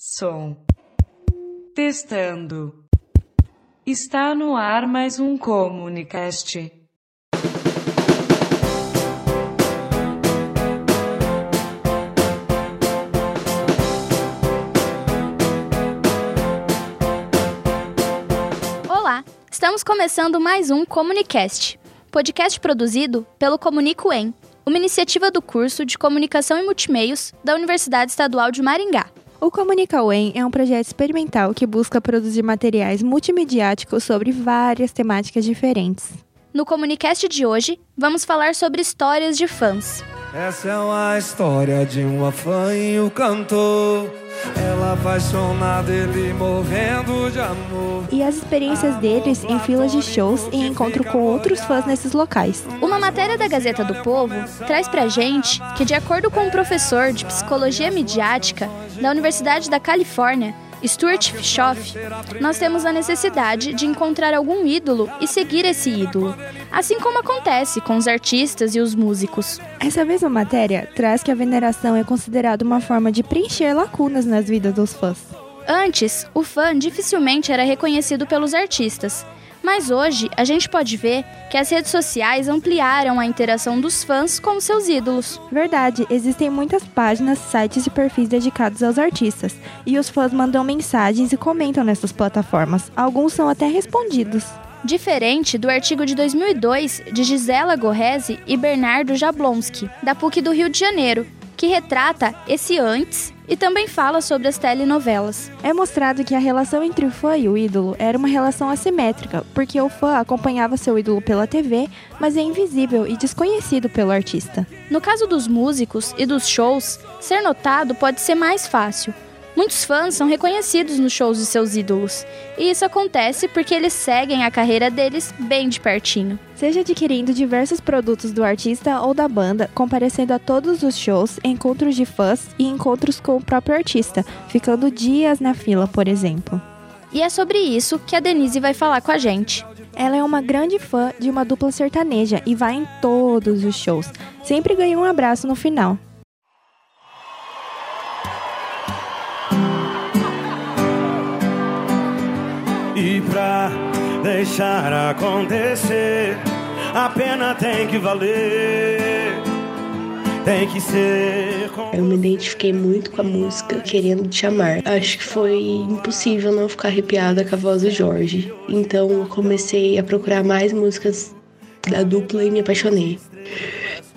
Som. Testando. Está no ar mais um Comunicast. Olá, estamos começando mais um Comunicast, podcast produzido pelo Comunico Em, uma iniciativa do curso de Comunicação e Multimeios da Universidade Estadual de Maringá. O Comunica UEM é um projeto experimental que busca produzir materiais multimediáticos sobre várias temáticas diferentes. No Comunicast de hoje, vamos falar sobre histórias de fãs. Essa é uma história de uma fã e o cantor. Ela apaixonada, ele morrendo de amor. E as experiências deles em filas de shows e encontro com outros fãs nesses locais. Uma matéria da Gazeta do Povo traz pra gente que, de acordo com um professor de psicologia midiática da Universidade da Califórnia, Stuart Fischoff, nós temos a necessidade de encontrar algum ídolo e seguir esse ídolo, assim como acontece com os artistas e os músicos. Essa mesma matéria traz que a veneração é considerada uma forma de preencher lacunas nas vidas dos fãs. Antes, o fã dificilmente era reconhecido pelos artistas, mas hoje a gente pode ver que as redes sociais ampliaram a interação dos fãs com seus ídolos. Verdade, existem muitas páginas, sites e perfis dedicados aos artistas, e os fãs mandam mensagens e comentam nessas plataformas. Alguns são até respondidos. Diferente do artigo de 2002 de Gisela Gorrese e Bernardo Jablonski, da PUC do Rio de Janeiro, que retrata esse antes e também fala sobre as telenovelas. É mostrado que a relação entre o fã e o ídolo era uma relação assimétrica, porque o fã acompanhava seu ídolo pela TV, mas é invisível e desconhecido pelo artista. No caso dos músicos e dos shows, ser notado pode ser mais fácil. Muitos fãs são reconhecidos nos shows de seus ídolos, e isso acontece porque eles seguem a carreira deles bem de pertinho. Seja adquirindo diversos produtos do artista ou da banda, comparecendo a todos os shows, encontros de fãs e encontros com o próprio artista, ficando dias na fila, por exemplo. E é sobre isso que a Denise vai falar com a gente. Ela é uma grande fã de uma dupla sertaneja e vai em todos os shows. Sempre ganha um abraço no final. Deixar acontecer, a pena tem que valer. Tem que ser Eu me identifiquei muito com a música Querendo Te Amar. Acho que foi impossível não ficar arrepiada com a voz do Jorge. Então eu comecei a procurar mais músicas da dupla e me apaixonei.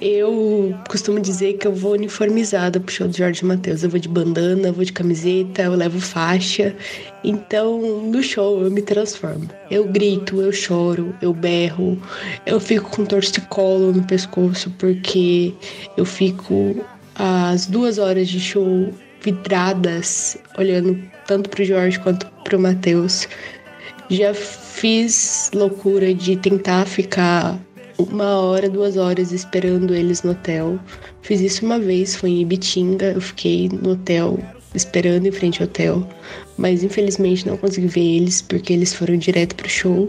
Eu costumo dizer que eu vou uniformizada pro show do Jorge Matheus. Eu vou de bandana, vou de camiseta, eu levo faixa. Então, no show eu me transformo. Eu grito, eu choro, eu berro, eu fico com torcicolo no pescoço porque eu fico as duas horas de show vidradas, olhando tanto pro Jorge quanto pro Matheus. Já fiz loucura de tentar ficar uma hora, duas horas esperando eles no hotel. Fiz isso uma vez, foi em Ibitinga. Eu fiquei no hotel esperando em frente ao hotel, mas infelizmente não consegui ver eles porque eles foram direto pro show.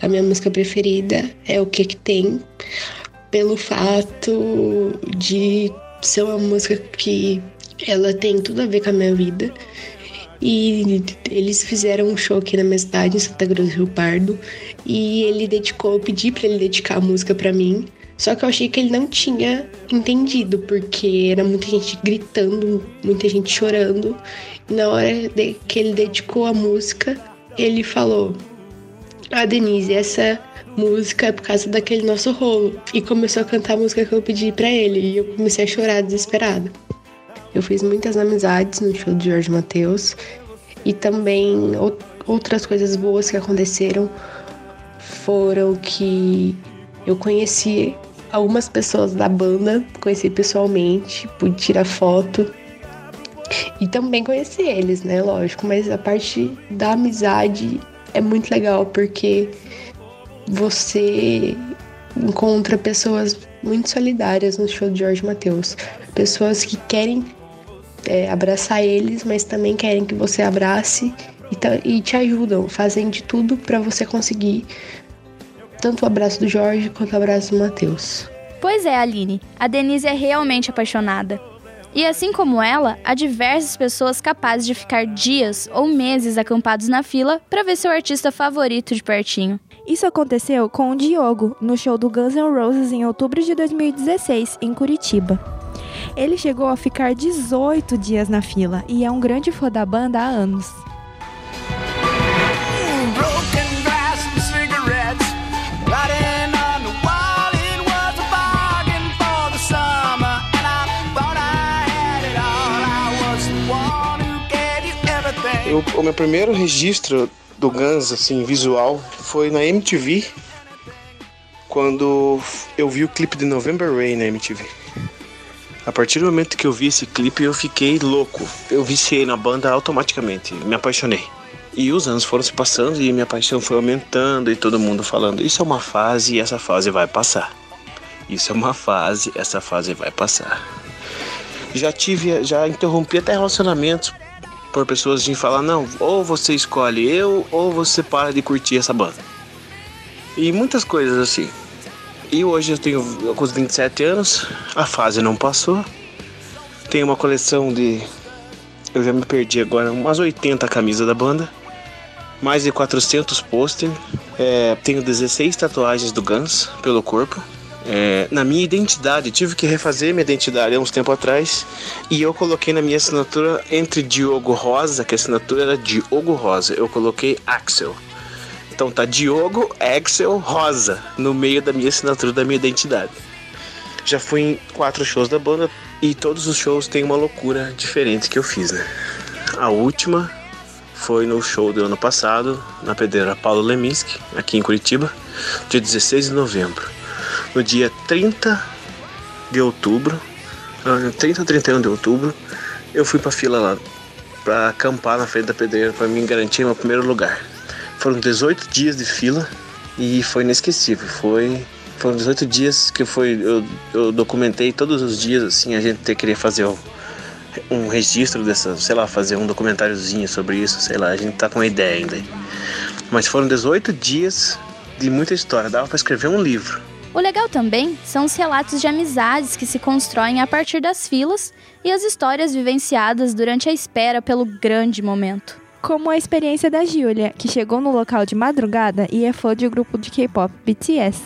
A minha música preferida é O Que Que Tem, pelo fato de ser uma música que ela tem tudo a ver com a minha vida. E eles fizeram um show aqui na minha cidade, em Santa Cruz do Rio Pardo, e ele dedicou, eu pedi para ele dedicar a música para mim. Só que eu achei que ele não tinha entendido, porque era muita gente gritando, muita gente chorando. E na hora de, que ele dedicou a música, ele falou: Ah, Denise, essa música é por causa daquele nosso rolo. E começou a cantar a música que eu pedi para ele, e eu comecei a chorar desesperada. Eu fiz muitas amizades no show de Jorge Matheus e também outras coisas boas que aconteceram foram que eu conheci algumas pessoas da banda, conheci pessoalmente, pude tirar foto e também conheci eles, né? Lógico, mas a parte da amizade é muito legal porque você encontra pessoas muito solidárias no show de Jorge Matheus, pessoas que querem é, abraçar eles, mas também querem que você abrace e, e te ajudam, fazem de tudo para você conseguir tanto o abraço do Jorge quanto o abraço do Matheus. Pois é, Aline, a Denise é realmente apaixonada. E assim como ela, há diversas pessoas capazes de ficar dias ou meses acampados na fila para ver seu artista favorito de pertinho. Isso aconteceu com o Diogo no show do Guns N' Roses em outubro de 2016, em Curitiba. Ele chegou a ficar 18 dias na fila e é um grande fã da banda há anos. Eu, o meu primeiro registro do Guns, assim, visual, foi na MTV, quando eu vi o clipe de November Rain na MTV. A partir do momento que eu vi esse clipe, eu fiquei louco. Eu viciei na banda automaticamente, me apaixonei. E os anos foram se passando e minha paixão foi aumentando e todo mundo falando: Isso é uma fase e essa fase vai passar. Isso é uma fase, essa fase vai passar. Já tive, já interrompi até relacionamentos por pessoas de falar: Não, ou você escolhe eu ou você para de curtir essa banda. E muitas coisas assim. E hoje eu tenho com os 27 anos, a fase não passou. Tenho uma coleção de. Eu já me perdi agora, umas 80 camisas da banda mais de 400 posters. É, tenho 16 tatuagens do Guns pelo corpo. É, na minha identidade, tive que refazer minha identidade há uns tempo atrás e eu coloquei na minha assinatura entre Diogo Rosa, que a assinatura era Diogo Rosa, eu coloquei Axel. Então tá Diogo Axel Rosa no meio da minha assinatura da minha identidade. Já fui em quatro shows da banda e todos os shows têm uma loucura diferente que eu fiz, né? A última foi no show do ano passado, na pedreira Paulo Leminski, aqui em Curitiba, dia 16 de novembro. No dia 30 de outubro, 30 ou 31 de outubro, eu fui pra fila lá, pra acampar na frente da pedreira, para me garantir meu primeiro lugar. Foram 18 dias de fila e foi inesquecível. Foi, foram 18 dias que foi, eu, eu documentei todos os dias, assim, a gente queria fazer um registro dessa, sei lá, fazer um documentáriozinho sobre isso, sei lá, a gente tá com uma ideia ainda. Mas foram 18 dias de muita história, dava para escrever um livro. O legal também são os relatos de amizades que se constroem a partir das filas e as histórias vivenciadas durante a espera pelo grande momento como a experiência da Julia, que chegou no local de madrugada e é fã de um grupo de K-pop BTS.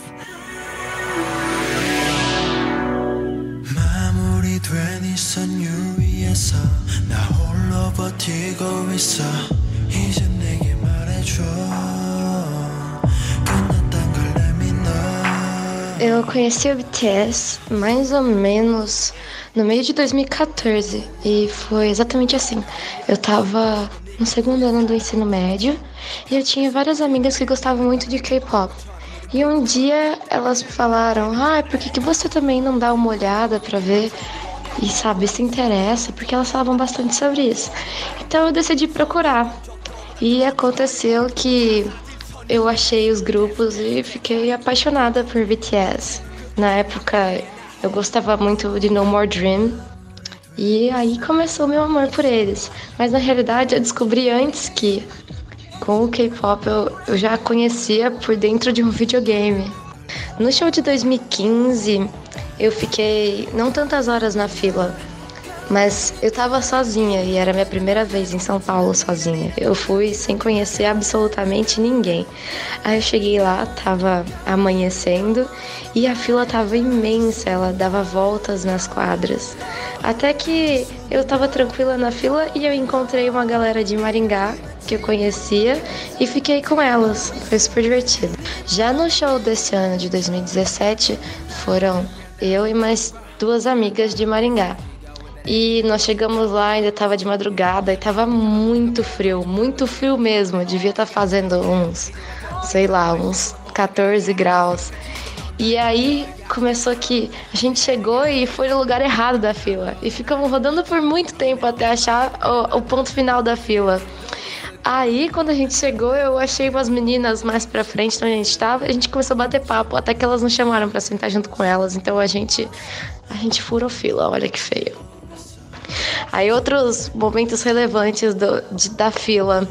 Eu conheci o BTS mais ou menos no meio de 2014 e foi exatamente assim. Eu tava no segundo ano do ensino médio e eu tinha várias amigas que gostavam muito de K-pop. E um dia elas falaram: "Ah, por que, que você também não dá uma olhada para ver e sabe, se interessa, porque elas falavam bastante sobre isso. Então eu decidi procurar. E aconteceu que eu achei os grupos e fiquei apaixonada por BTS. Na época eu gostava muito de No More Dream. E aí começou meu amor por eles. Mas na realidade eu descobri antes que com o K-pop eu, eu já conhecia por dentro de um videogame. No show de 2015, eu fiquei não tantas horas na fila, mas eu tava sozinha e era minha primeira vez em São Paulo sozinha. Eu fui sem conhecer absolutamente ninguém. Aí eu cheguei lá, tava amanhecendo e a fila tava imensa, ela dava voltas nas quadras. Até que eu tava tranquila na fila e eu encontrei uma galera de Maringá que eu conhecia e fiquei com elas. Foi super divertido. Já no show desse ano de 2017, foram eu e mais duas amigas de Maringá. E nós chegamos lá, ainda estava de madrugada e estava muito frio, muito frio mesmo. Devia estar tá fazendo uns, sei lá, uns 14 graus. E aí começou que a gente chegou e foi no lugar errado da fila. E ficamos rodando por muito tempo até achar o, o ponto final da fila. Aí, quando a gente chegou, eu achei umas meninas mais pra frente onde a gente tava. A gente começou a bater papo, até que elas nos chamaram para sentar junto com elas. Então a gente, a gente furou fila, olha que feio. Aí outros momentos relevantes do, de, da fila.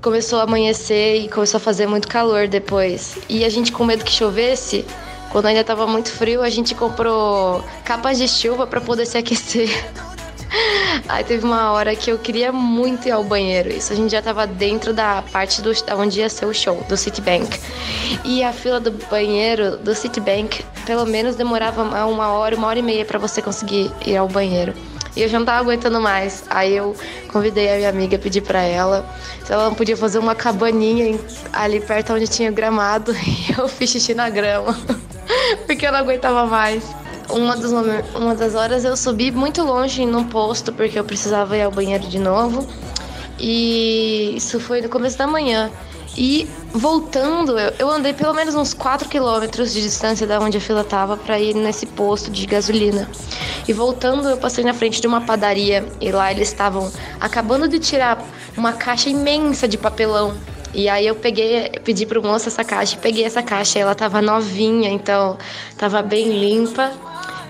Começou a amanhecer e começou a fazer muito calor depois. E a gente com medo que chovesse, quando ainda estava muito frio, a gente comprou capas de chuva para poder se aquecer. Aí teve uma hora que eu queria muito ir ao banheiro. Isso a gente já tava dentro da parte do onde ia ser o show, do Citibank. E a fila do banheiro do Citibank, pelo menos demorava uma hora, uma hora e meia para você conseguir ir ao banheiro. E eu já não tava aguentando mais. Aí eu convidei a minha amiga, pedi para ela se ela não podia fazer uma cabaninha ali perto onde tinha gramado. E eu fiz xixi na grama. porque eu não aguentava mais. Uma, dos uma das horas eu subi muito longe num posto porque eu precisava ir ao banheiro de novo. E isso foi no começo da manhã. E voltando, eu, eu andei pelo menos uns 4 quilômetros de distância da onde a fila tava para ir nesse posto de gasolina. E voltando, eu passei na frente de uma padaria e lá eles estavam acabando de tirar uma caixa imensa de papelão. E aí eu peguei, pedi pro moço essa caixa, peguei essa caixa, ela tava novinha, então tava bem limpa.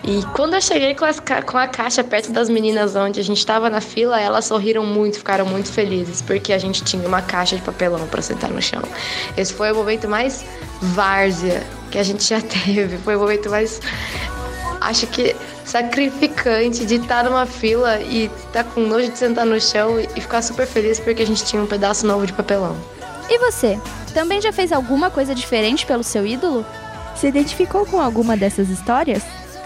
E quando eu cheguei com, as, com a caixa perto das meninas onde a gente estava na fila, elas sorriram muito, ficaram muito felizes, porque a gente tinha uma caixa de papelão para sentar no chão. Esse foi o momento mais várzea que a gente já teve. Foi o momento mais. Acho que sacrificante de estar numa fila e estar tá com nojo de sentar no chão e ficar super feliz porque a gente tinha um pedaço novo de papelão. E você? Também já fez alguma coisa diferente pelo seu ídolo? Se identificou com alguma dessas histórias?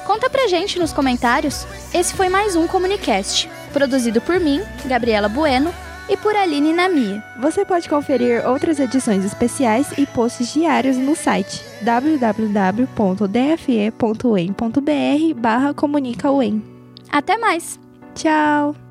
Conta pra gente nos comentários. Esse foi mais um Comunicast, produzido por mim, Gabriela Bueno, e por Aline Namia. Você pode conferir outras edições especiais e posts diários no site www.dfe.em.br barra Até mais! Tchau!